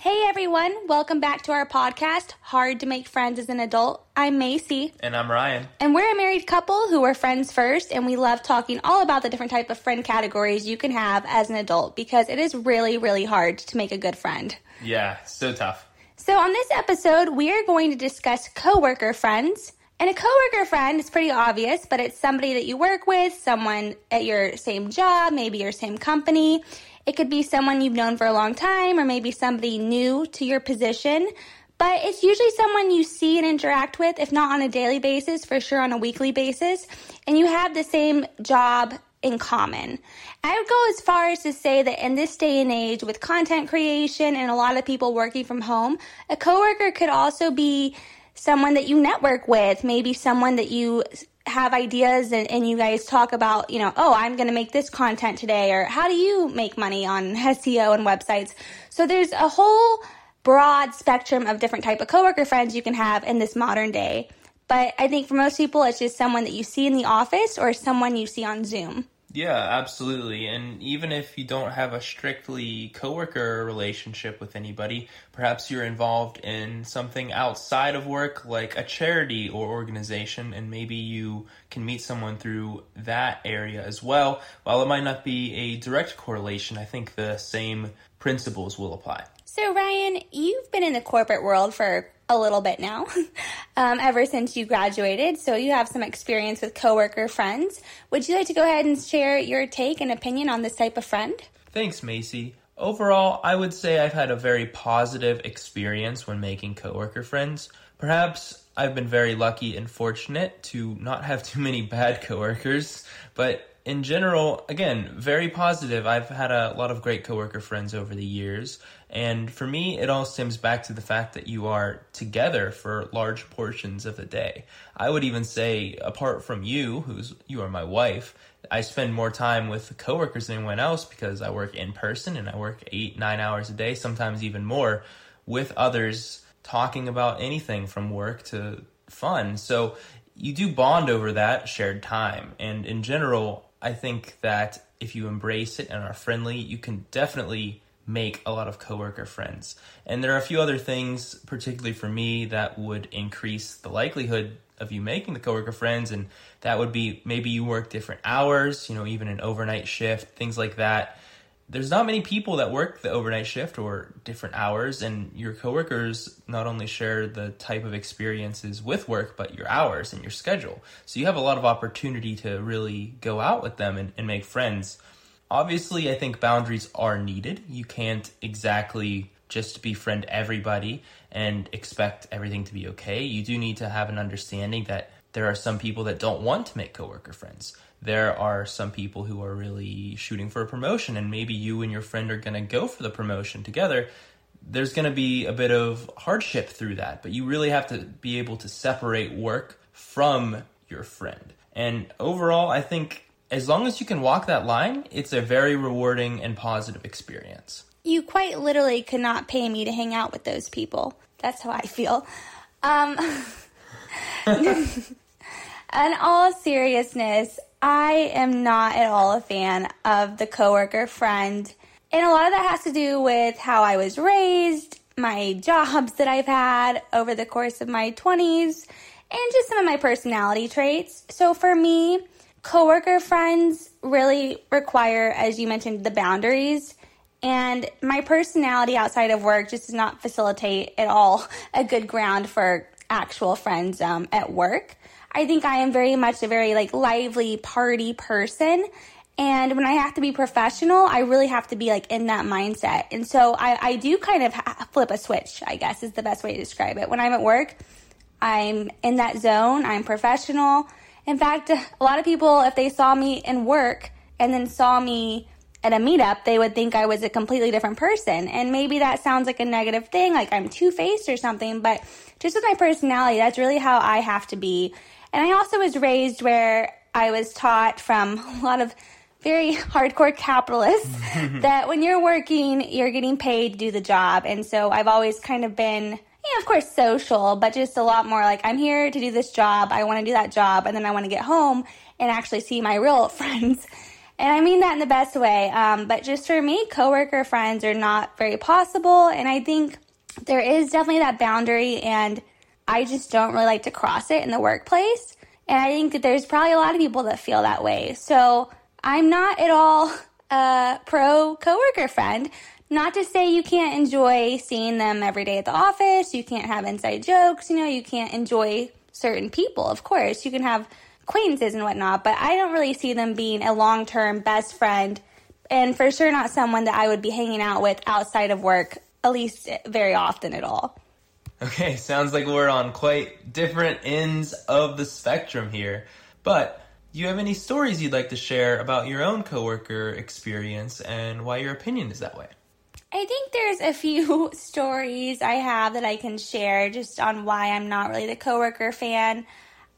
Hey everyone, welcome back to our podcast, Hard to Make Friends as an Adult. I'm Macey. And I'm Ryan. And we're a married couple who were friends first, and we love talking all about the different type of friend categories you can have as an adult because it is really, really hard to make a good friend. Yeah, so tough. So on this episode, we are going to discuss coworker friends. And a coworker friend is pretty obvious, but it's somebody that you work with, someone at your same job, maybe your same company. It could be someone you've known for a long time or maybe somebody new to your position. But it's usually someone you see and interact with, if not on a daily basis, for sure on a weekly basis. And you have the same job in common. I would go as far as to say that in this day and age with content creation and a lot of people working from home, a coworker could also be someone that you network with, maybe someone that you have ideas and, and you guys talk about, you know, oh, I'm going to make this content today, or how do you make money on SEO and websites? So there's a whole broad spectrum of different type of coworker friends you can have in this modern day. But I think for most people, it's just someone that you see in the office or someone you see on Zoom. Yeah, absolutely. And even if you don't have a strictly coworker relationship with anybody, perhaps you're involved in something outside of work like a charity or organization and maybe you can meet someone through that area as well. While it might not be a direct correlation, I think the same principles will apply. So Ryan, you've been in the corporate world for a little bit now, um, ever since you graduated. So you have some experience with coworker friends. Would you like to go ahead and share your take and opinion on this type of friend? Thanks, Macey. Overall, I would say I've had a very positive experience when making coworker friends. Perhaps I've been very lucky and fortunate to not have too many bad coworkers, but in general, again, very positive. I've had a lot of great coworker friends over the years, and for me, it all stems back to the fact that you are together for large portions of the day. I would even say, apart from you, who's you are my wife, I spend more time with coworkers than anyone else because I work in person and I work eight, nine hours a day, sometimes even more, with others talking about anything from work to fun. So you do bond over that shared time. And in general, I think that if you embrace it and are friendly, you can definitely make a lot of coworker friends. And there are a few other things, particularly for me, that would increase the likelihood of you making the coworker friends. And that would be maybe you work different hours, you know, even an overnight shift, things like that there's not many people that work the overnight shift or different hours and your coworkers not only share the type of experiences with work but your hours and your schedule so you have a lot of opportunity to really go out with them and, and make friends obviously i think boundaries are needed. You can't exactly just befriend everybody and expect everything to be okay. You do need to have an understanding that there are some people that don't want to make coworker friends. There are some people who are really shooting for a promotion and maybe you and your friend are going to go for the promotion together. There's going to be a bit of hardship through that but you really have to be able to separate work from your friend. And overall i think as long as you can walk that line it's a very rewarding and positive experience you quite literally could not pay me to hang out with those people that's how i feel um in all seriousness I am not at all a fan of the coworker friend. And a lot of that has to do with how I was raised, my jobs that I've had over the course of my 20s, and just some of my personality traits. So for me, coworker friends really require, as you mentioned, the boundaries. And my personality outside of work just does not facilitate at all a good ground for actual friends um, at work. I think I am very much a very like lively party person. And when I have to be professional, I really have to be like in that mindset. And so I, I do kind of flip a switch, I guess is the best way to describe it. When I'm at work, I'm in that zone, I'm professional. In fact, a lot of people, if they saw me in work and then saw me at a meetup, they would think I was a completely different person. And maybe that sounds like a negative thing, like I'm two faced or something, but just with my personality, that's really how I have to be. And I also was raised where I was taught from a lot of very hardcore capitalists that when you're working, you're getting paid to do the job. And so I've always kind of been, yeah, of course, social, but just a lot more like I'm here to do this job. I want to do that job. And then I want to get home and actually see my real friends. And I mean that in the best way. Um, but just for me, coworker friends are not very possible. And I think there is definitely that boundary, and I just don't really like to cross it in the workplace. And I think that there's probably a lot of people that feel that way. So I'm not at all a pro coworker friend. Not to say you can't enjoy seeing them every day at the office, you can't have inside jokes, you know, you can't enjoy certain people, of course. You can have acquaintances and whatnot, but I don't really see them being a long term best friend, and for sure not someone that I would be hanging out with outside of work, at least very often at all. Okay, sounds like we're on quite different ends of the spectrum here. But do you have any stories you'd like to share about your own coworker experience and why your opinion is that way? I think there's a few stories I have that I can share just on why I'm not really the coworker fan.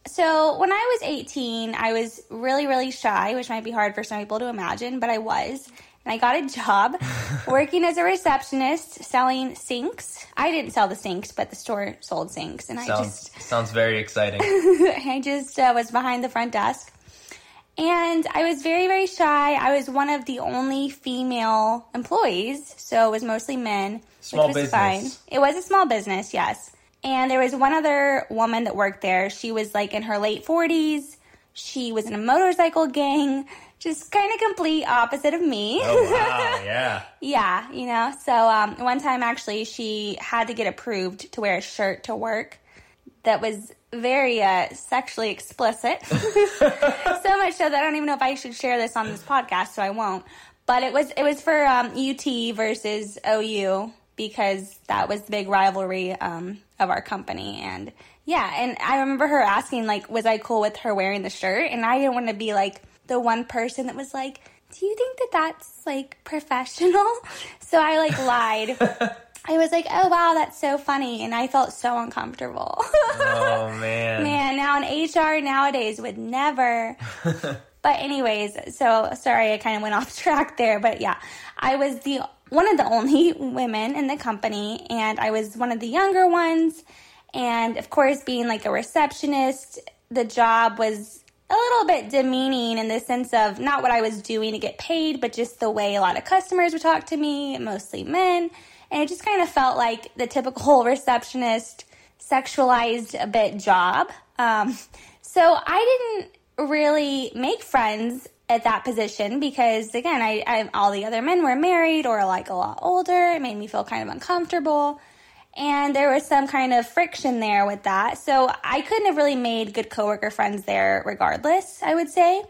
So, when I was 18, I was really, really shy, which might be hard for some people to imagine, but I was. And I got a job working as a receptionist selling sinks. I didn't sell the sinks, but the store sold sinks. And sounds, I just. Sounds very exciting. I just uh, was behind the front desk. And I was very, very shy. I was one of the only female employees, so it was mostly men, Small which was business. fine. It was a small business, yes. And there was one other woman that worked there. She was like in her late 40s. She was in a motorcycle gang, just kind of complete opposite of me. Oh, wow, yeah. Yeah, you know. So um, one time, actually, she had to get approved to wear a shirt to work that was very uh, sexually explicit. so much so that I don't even know if I should share this on this podcast, so I won't. But it was it was for um, UT versus OU because that was the big rivalry um, of our company, and yeah. And I remember her asking like, was I cool with her wearing the shirt? And I didn't want to be like the one person that was like, do you think that that's like professional? So I like lied. I was like, oh wow, that's so funny. And I felt so uncomfortable. Oh, man. Man, now in HR nowadays would never. but anyways, so sorry I kind of went off track there, but yeah, I was the one of the only women in the company and I was one of the younger ones and of course being like a receptionist, the job was a little bit demeaning in the sense of not what I was doing to get paid, but just the way a lot of customers would talk to me, mostly men. And it just kind of felt like the typical receptionist sexualized a bit job. Um, so I didn't really make friends at that position because again, I, I all the other men were married or like a lot older. It made me feel kind of uncomfortable. And there was some kind of friction there with that. So I couldn't have really made good coworker friends there regardless, I would say.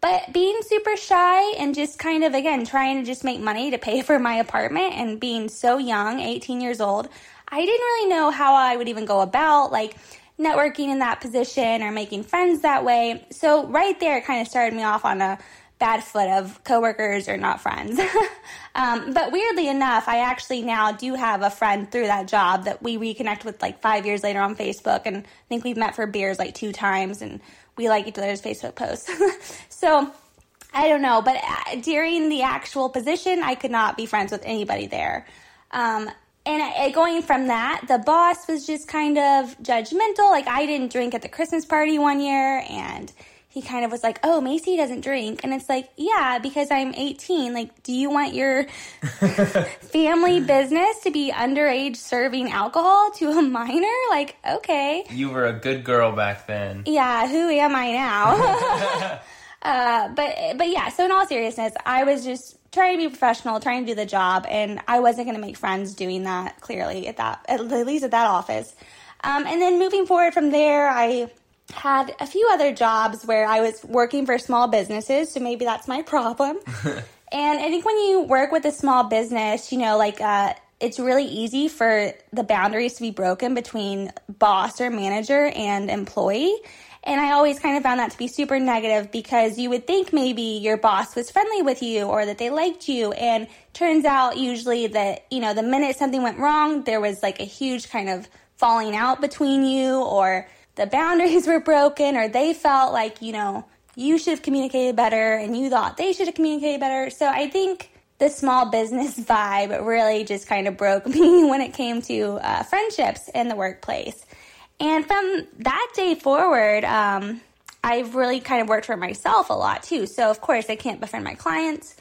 But being super shy and just kind of, again, trying to just make money to pay for my apartment and being so young, 18 years old, I didn't really know how I would even go about like networking in that position or making friends that way. So right there, it kind of started me off on a bad foot of coworkers or not friends. um, but weirdly enough, I actually now do have a friend through that job that we reconnect with like five years later on Facebook, and I think we've met for beers like two times, and we like each other's Facebook posts. so I don't know, but uh, during the actual position, I could not be friends with anybody there. Um, and going from that, the boss was just kind of judgmental. Like I didn't drink at the Christmas party one year, and he kind of was like, "Oh, Macey doesn't drink," and it's like, "Yeah, because I'm 18. Like, do you want your family business to be underage serving alcohol to a minor? Like, okay, You were a good girl back then. yeah, who am I now?" uh, but but yeah, so in all seriousness, I was just trying to be professional, trying to do the job, and I wasn't going to make friends doing that. Clearly, at that at least at that office. Um, and then moving forward from there, I had a few other jobs where I was working for small businesses, so maybe that's my problem. and I think when you work with a small business, you know, like uh, it's really easy for the boundaries to be broken between boss or manager and employee. And I always kind of found that to be super negative because you would think maybe your boss was friendly with you or that they liked you. And turns out usually that, you know, the minute something went wrong, there was like a huge kind of falling out between you or the boundaries were broken or they felt like, you know, you should have communicated better and you thought they should have communicated better. So I think the small business vibe really just kind of broke me when it came to uh, friendships in the workplace. And from that day forward, um, I've really kind of worked for myself a lot too. So, of course, I can't befriend my clients.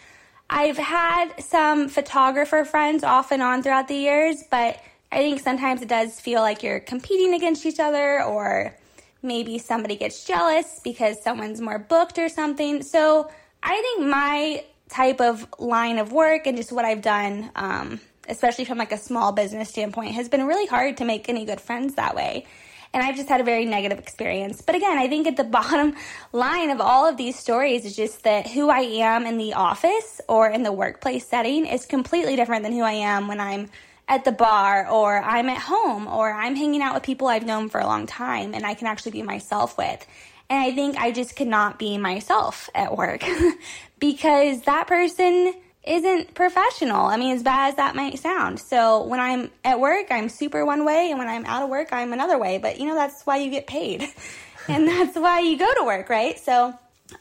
I've had some photographer friends off and on throughout the years, but I think sometimes it does feel like you're competing against each other or maybe somebody gets jealous because someone's more booked or something. So I think my type of line of work and just what I've done, um, especially from like a small business standpoint, has been really hard to make any good friends that way. And I've just had a very negative experience. But again, I think at the bottom line of all of these stories is just that who I am in the office or in the workplace setting is completely different than who I am when I'm at the bar or I'm at home or I'm hanging out with people I've known for a long time and I can actually be myself with. And I think I just could not be myself at work because that person isn't professional. I mean, as bad as that might sound. So when I'm at work, I'm super one way, and when I'm out of work, I'm another way. But you know, that's why you get paid, and that's why you go to work, right? So, uh,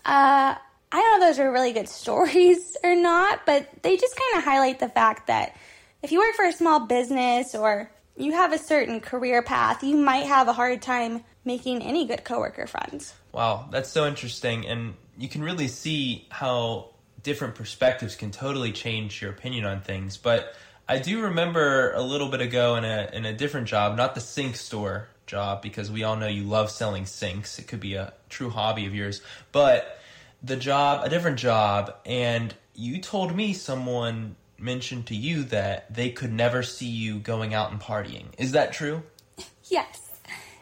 I don't know if those are really good stories or not, but they just kind of highlight the fact that if you work for a small business or you have a certain career path, you might have a hard time making any good coworker friends. Wow, that's so interesting. And you can really see how different perspectives can totally change your opinion on things. But I do remember a little bit ago in a in a different job, not the sink store job, because we all know you love selling sinks. It could be a true hobby of yours, but the job, a different job, and you told me someone mentioned to you that they could never see you going out and partying. Is that true? Yes.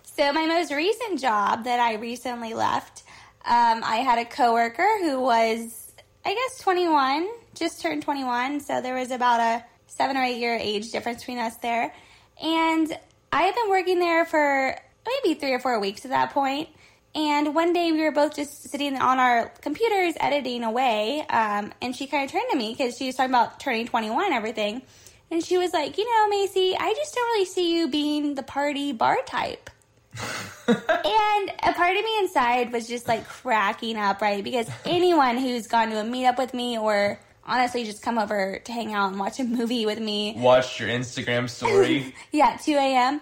So my most recent job that I recently left, um, I had a coworker who was, I guess, 21, just turned 21. So there was about a seven or eight year age difference between us there. And I had been working there for maybe three or four weeks at that point. And one day we were both just sitting on our computers editing away. Um, and she kind of turned to me because she was talking about turning 21 and everything. And she was like, You know, Macey, I just don't really see you being the party bar type. and a part of me inside was just like cracking up, right? Because anyone who's gone to a meetup with me or honestly just come over to hang out and watch a movie with me. Watch your Instagram story. yeah, 2 a.m.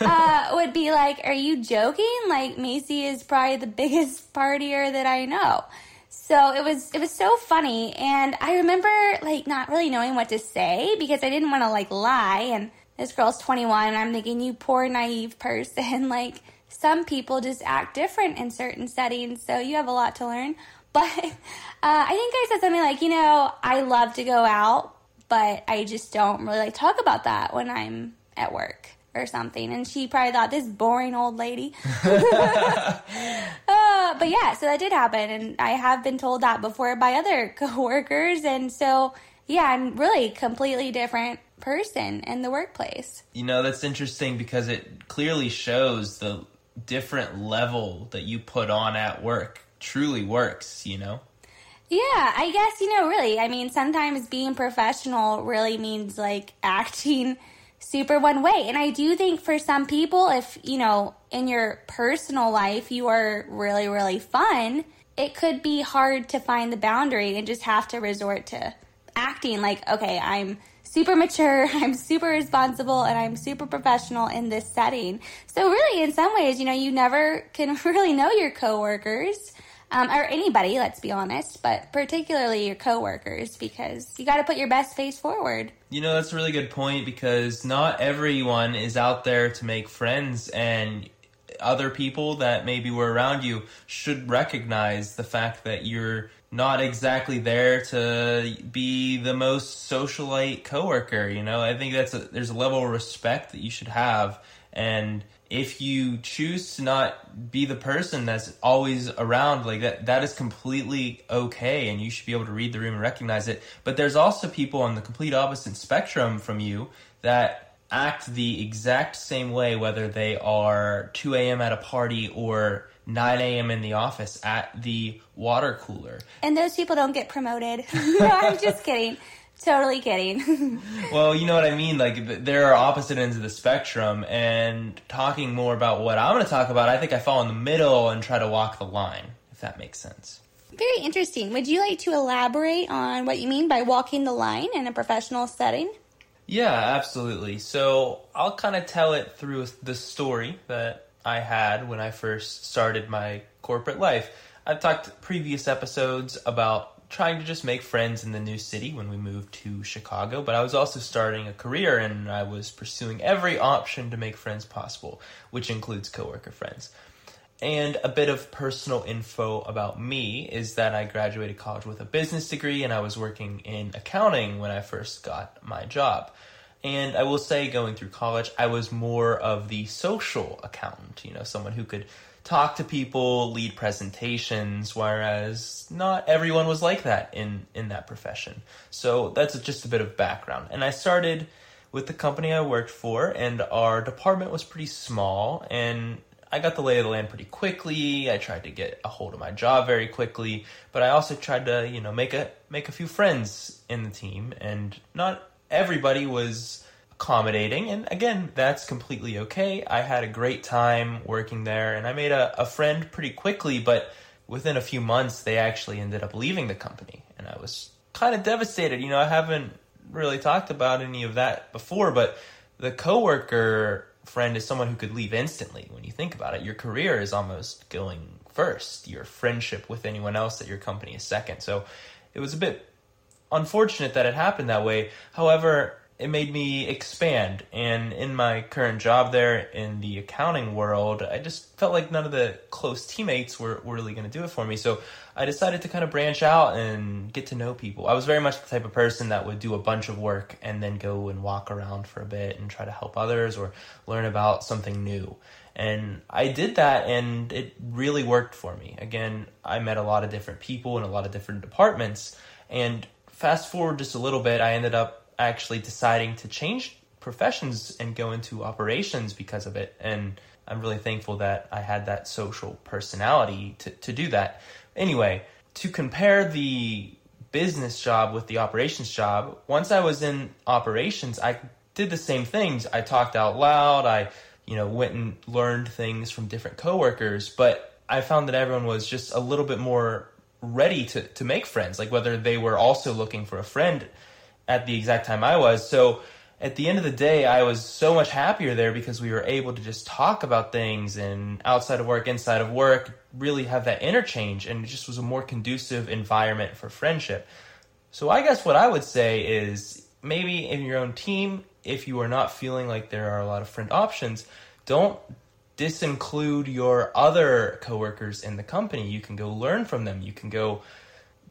uh, would be like, Are you joking? Like, Macey is probably the biggest partier that I know. So it was it was so funny and I remember like not really knowing what to say because I didn't want to like lie and this girl's 21 and I'm thinking you poor naive person like some people just act different in certain settings so you have a lot to learn but uh, I think I said something like you know I love to go out but I just don't really like talk about that when I'm at work or something. And she probably thought this boring old lady. uh, but yeah, so that did happen, and I have been told that before by other coworkers, and so yeah, I'm really completely different person in the workplace. You know, that's interesting because it clearly shows the different level that you put on at work truly works, you know? Yeah, I guess, you know, really. I mean, sometimes being professional really means like acting super one way. And I do think for some people, if, you know, in your personal life you are really, really fun, it could be hard to find the boundary and just have to resort to acting like, okay, I'm super mature, I'm super responsible, and I'm super professional in this setting. So, really, in some ways, you know, you never can really know your coworkers. Um, or anybody, let's be honest, but particularly your coworkers, because you got to put your best face forward. You know, that's a really good point because not everyone is out there to make friends, and other people that maybe were around you should recognize the fact that you're not exactly there to be the most socialite coworker. You know, I think that's a, there's a level of respect that you should have, and if you choose to not be the person that's always around like that that is completely okay and you should be able to read the room and recognize it but there's also people on the complete opposite spectrum from you that act the exact same way whether they are 2 a.m at a party or 9 a.m. in the office at the water cooler. And those people don't get promoted. no, I'm just kidding. Totally kidding. well, you know what I mean? Like, there are opposite ends of the spectrum, and talking more about what I'm going to talk about, I think I fall in the middle and try to walk the line, if that makes sense. Very interesting. Would you like to elaborate on what you mean by walking the line in a professional setting? Yeah, absolutely. So I'll kind of tell it through the story that I had when I first started my corporate life. I've talked previous episodes about trying to just make friends in the new city when we moved to Chicago, but I was also starting a career and I was pursuing every option to make friends possible, which includes coworker friends. And a bit of personal info about me is that I graduated college with a business degree and I was working in accounting when I first got my job. And I will say, going through college, I was more of the social accountant, you know, someone who could talk to people, lead presentations, whereas not everyone was like that in, in that profession. So that's just a bit of background. And I started with the company I worked for, and our department was pretty small, and I got the lay of the land pretty quickly. I tried to get a hold of my job very quickly, but I also tried to, you know, make a make a few friends in the team and not everybody was accommodating and again that's completely okay. I had a great time working there and i made a, a friend pretty quickly but within a few months they actually ended up leaving the company and i was kind of devastated. You know i haven't really talked about any of that before but the coworker friend is someone who could leave instantly. When you think about it your career is almost going first. Your friendship with anyone else at your company is second. So it was a bit unfortunate that it happened that way. However it made me expand. And in my current job there in the accounting world i just felt like none of the close teammates were, were really going to do it for me. So i decided to kind of branch out and get to know people. I was very much the type of person that would do a bunch of work and then go and walk around for a bit and try to help others or learn about something new. And i did that and it really worked for me. Again i met a lot of different people in a lot of different departments. And fast forward just a little bit i ended up actually deciding to change professions and go into operations because of it. And I'm really thankful that I had that social personality to, to do that. Anyway, to compare the business job with the operations job, once I was in operations, I did the same things. I talked out loud. I, you know, went and learned things from different coworkers, but I found that everyone was just a little bit more ready to, to make friends, like whether they were also looking for a friend at the exact time I was. So at the end of the day, I was so much happier there because we were able to just talk about things and outside of work, inside of work, really have that interchange. And it just was a more conducive environment for friendship. So I guess what I would say is maybe in your own team, if you are not feeling like there are a lot of friend options, don't disinclude your other coworkers in the company. You can go learn from them. You can go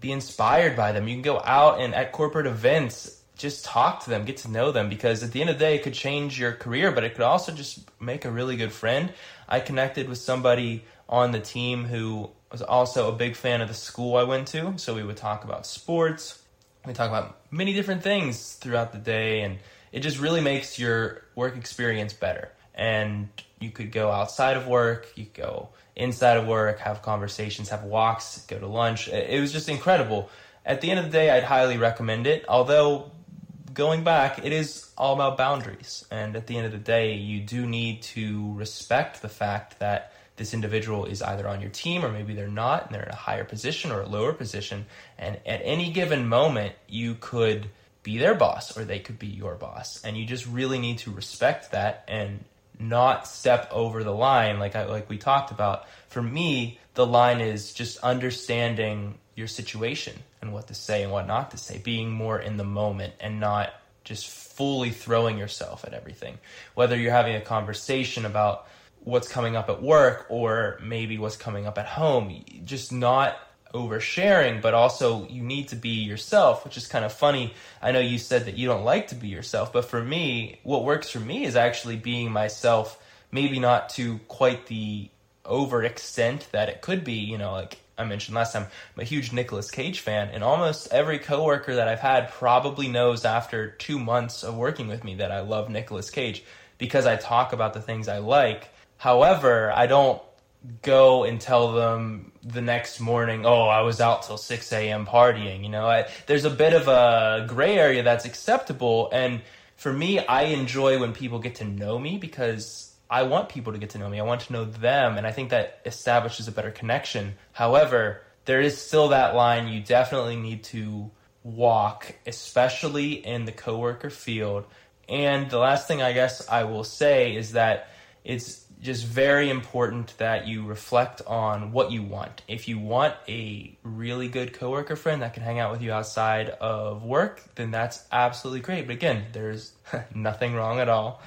be inspired by them. You can go out and at corporate events, just talk to them, get to know them, because at the end of the day, it could change your career, but it could also just make a really good friend. I connected with somebody on the team who was also a big fan of the school I went to, so we would talk about sports. We talk about many different things throughout the day, and it just really makes your work experience better. And you could go outside of work, you could go inside of work, have conversations, have walks, go to lunch. It was just incredible. At the end of the day, I'd highly recommend it. Although, going back, it is all about boundaries. And at the end of the day, you do need to respect the fact that this individual is either on your team or maybe they're not, and they're in a higher position or a lower position. And at any given moment, you could be their boss or they could be your boss. And you just really need to respect that and not step over the line like I like we talked about. For me, the line is just understanding your situation and what to say and what not to say, being more in the moment and not just fully throwing yourself at everything. Whether you're having a conversation about what's coming up at work or maybe what's coming up at home, just not oversharing, but also you need to be yourself, which is kind of funny. I know you said that you don't like to be yourself, but for me, what works for me is actually being myself, maybe not to quite the over extent that it could be, you know, like I mentioned last time, I'm a huge Nicolas Cage fan, and almost every coworker that I've had probably knows after two months of working with me that I love Nicolas Cage because I talk about the things I like. However, I don't go and tell them the next morning, oh, I was out till 6 a.m. partying. You know, I, there's a bit of a gray area that's acceptable. And for me, I enjoy when people get to know me because I want people to get to know me. I want to know them. And I think that establishes a better connection. However, there is still that line you definitely need to walk, especially in the coworker field. And the last thing I guess I will say is that it's just very important that you reflect on what you want. If you want a really good coworker friend that can hang out with you outside of work, then that's absolutely great. But again, there's nothing wrong at all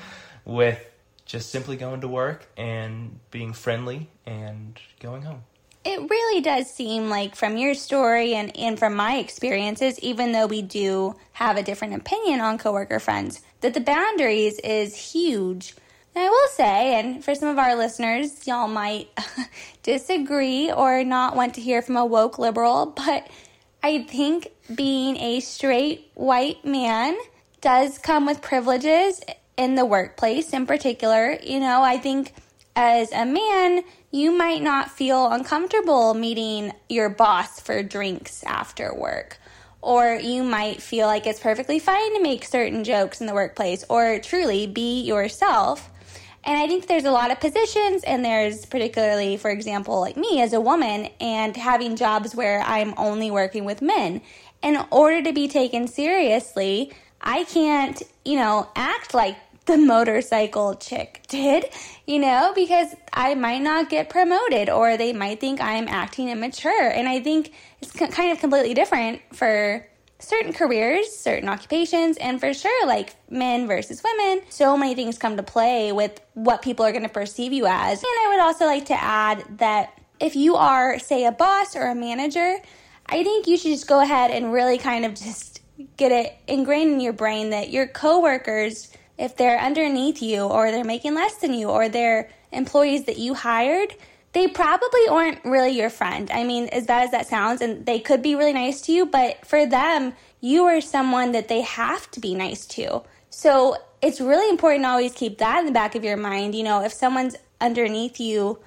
with just simply going to work and being friendly and going home. It really does seem like from your story and, and from my experiences, even though we do have a different opinion on coworker friends, that the boundaries is huge. I will say, and for some of our listeners, y'all might disagree or not want to hear from a woke liberal, but I think being a straight white man does come with privileges in the workplace in particular. You know, I think as a man, you might not feel uncomfortable meeting your boss for drinks after work. Or you might feel like it's perfectly fine to make certain jokes in the workplace or truly be yourself. And I think there's a lot of positions, and there's particularly, for example, like me as a woman and having jobs where I'm only working with men. In order to be taken seriously, I can't, you know, act like the motorcycle chick did, you know, because I might not get promoted or they might think I'm acting immature. And I think it's kind of completely different for certain careers, certain occupations, and for sure, like men versus women, so many things come to play with what people are going to perceive you as. And I would also like to add that if you are, say, a boss or a manager, I think you should just go ahead and really kind of just get it ingrained in your brain that your coworkers if they're underneath you or they're making less than you or they're employees that you hired, they probably aren't really your friend. I mean, as bad as that sounds, and they could be really nice to you, but for them, you are someone that they have to be nice to. So it's really important to always keep that in the back of your mind. You know, if someone's underneath you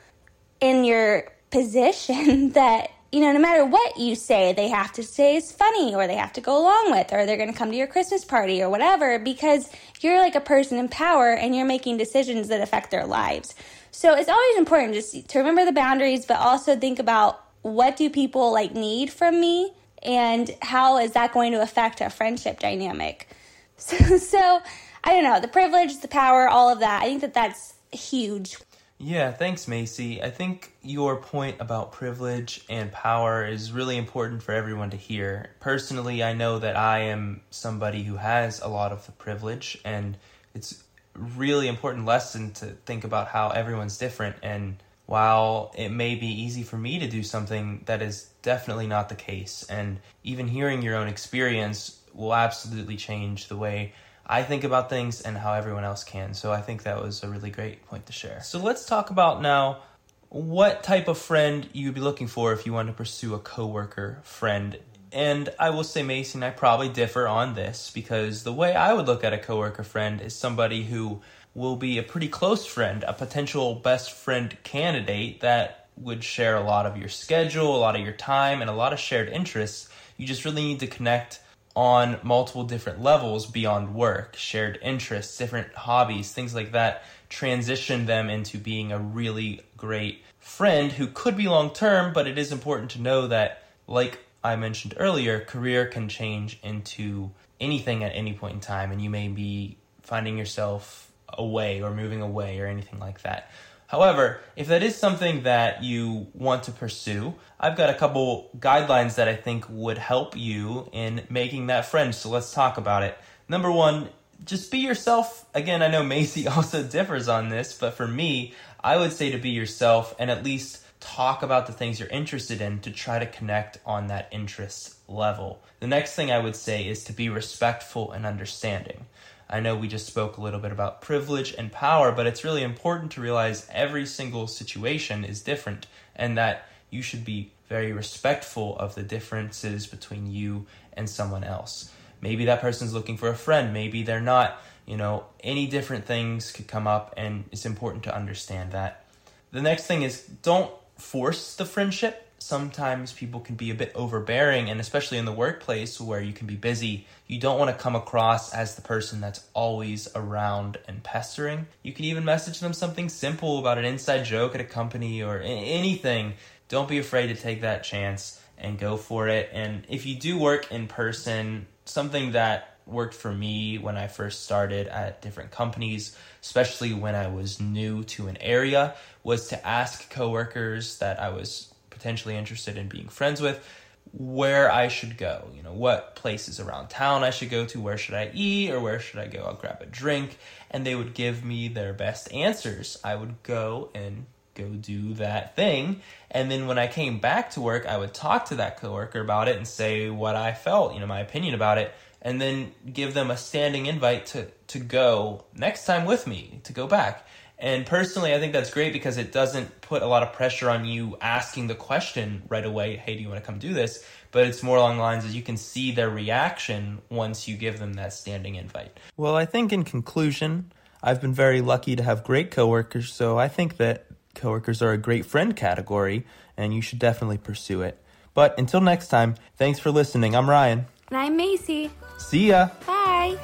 in your position, that you know, no matter what you say, they have to say is funny or they have to go along with or they're going to come to your Christmas party or whatever because you're like a person in power and you're making decisions that affect their lives. So it's always important just to remember the boundaries, but also think about what do people like need from me and how is that going to affect a friendship dynamic. So, so I don't know, the privilege, the power, all of that. I think that that's huge. Yeah, thanks, Macey. I think your point about privilege and power is really important for everyone to hear. Personally, I know that I am somebody who has a lot of the privilege, and it's really important lesson to think about how everyone's different. And while it may be easy for me to do something, that is definitely not the case. And even hearing your own experience will absolutely change the way I think about things and how everyone else can. So I think that was a really great point to share. So let's talk about now what type of friend you'd be looking for if you want to pursue a coworker friend. And I will say, Mason, I probably differ on this because the way I would look at a coworker friend is somebody who will be a pretty close friend, a potential best friend candidate that would share a lot of your schedule, a lot of your time, and a lot of shared interests. You just really need to connect on multiple different levels beyond work, shared interests, different hobbies, things like that, transition them into being a really great friend who could be long term, but it is important to know that, like I mentioned earlier, career can change into anything at any point in time, and you may be finding yourself away or moving away or anything like that. However, if that is something that you want to pursue, I've got a couple guidelines that I think would help you in making that friend. So let's talk about it. Number one, just be yourself. Again, I know Macey also differs on this, but for me, I would say to be yourself and at least talk about the things you're interested in to try to connect on that interest level. The next thing I would say is to be respectful and understanding. I know we just spoke a little bit about privilege and power, but it's really important to realize every single situation is different and that you should be very respectful of the differences between you and someone else. Maybe that person's looking for a friend, maybe they're not. You know, any different things could come up, and it's important to understand that. The next thing is don't force the friendship sometimes people can be a bit overbearing and especially in the workplace where you can be busy you don't want to come across as the person that's always around and pestering. You can even message them something simple about an inside joke at a company or anything. Don't be afraid to take that chance and go for it. And if you do work in person something that worked for me when I first started at different companies, especially when I was new to an area, was to ask coworkers that I was potentially interested in being friends with where I should go. You know, what places around town I should go to, where should I eat, or where should I go? I'll grab a drink. And they would give me their best answers. I would go and go do that thing. And then when I came back to work, I would talk to that coworker about it and say what I felt, you know, my opinion about it, and then give them a standing invite to, to go next time with me, to go back. And personally, I think that's great because it doesn't put a lot of pressure on you asking the question right away, hey, do you want to come do this? But it's more along the lines as you can see their reaction once you give them that standing invite. Well, I think in conclusion, I've been very lucky to have great coworkers, so I think that coworkers are a great friend category, and you should definitely pursue it. But until next time, thanks for listening. I'm Ryan. And I'm Macey. See ya. Bye.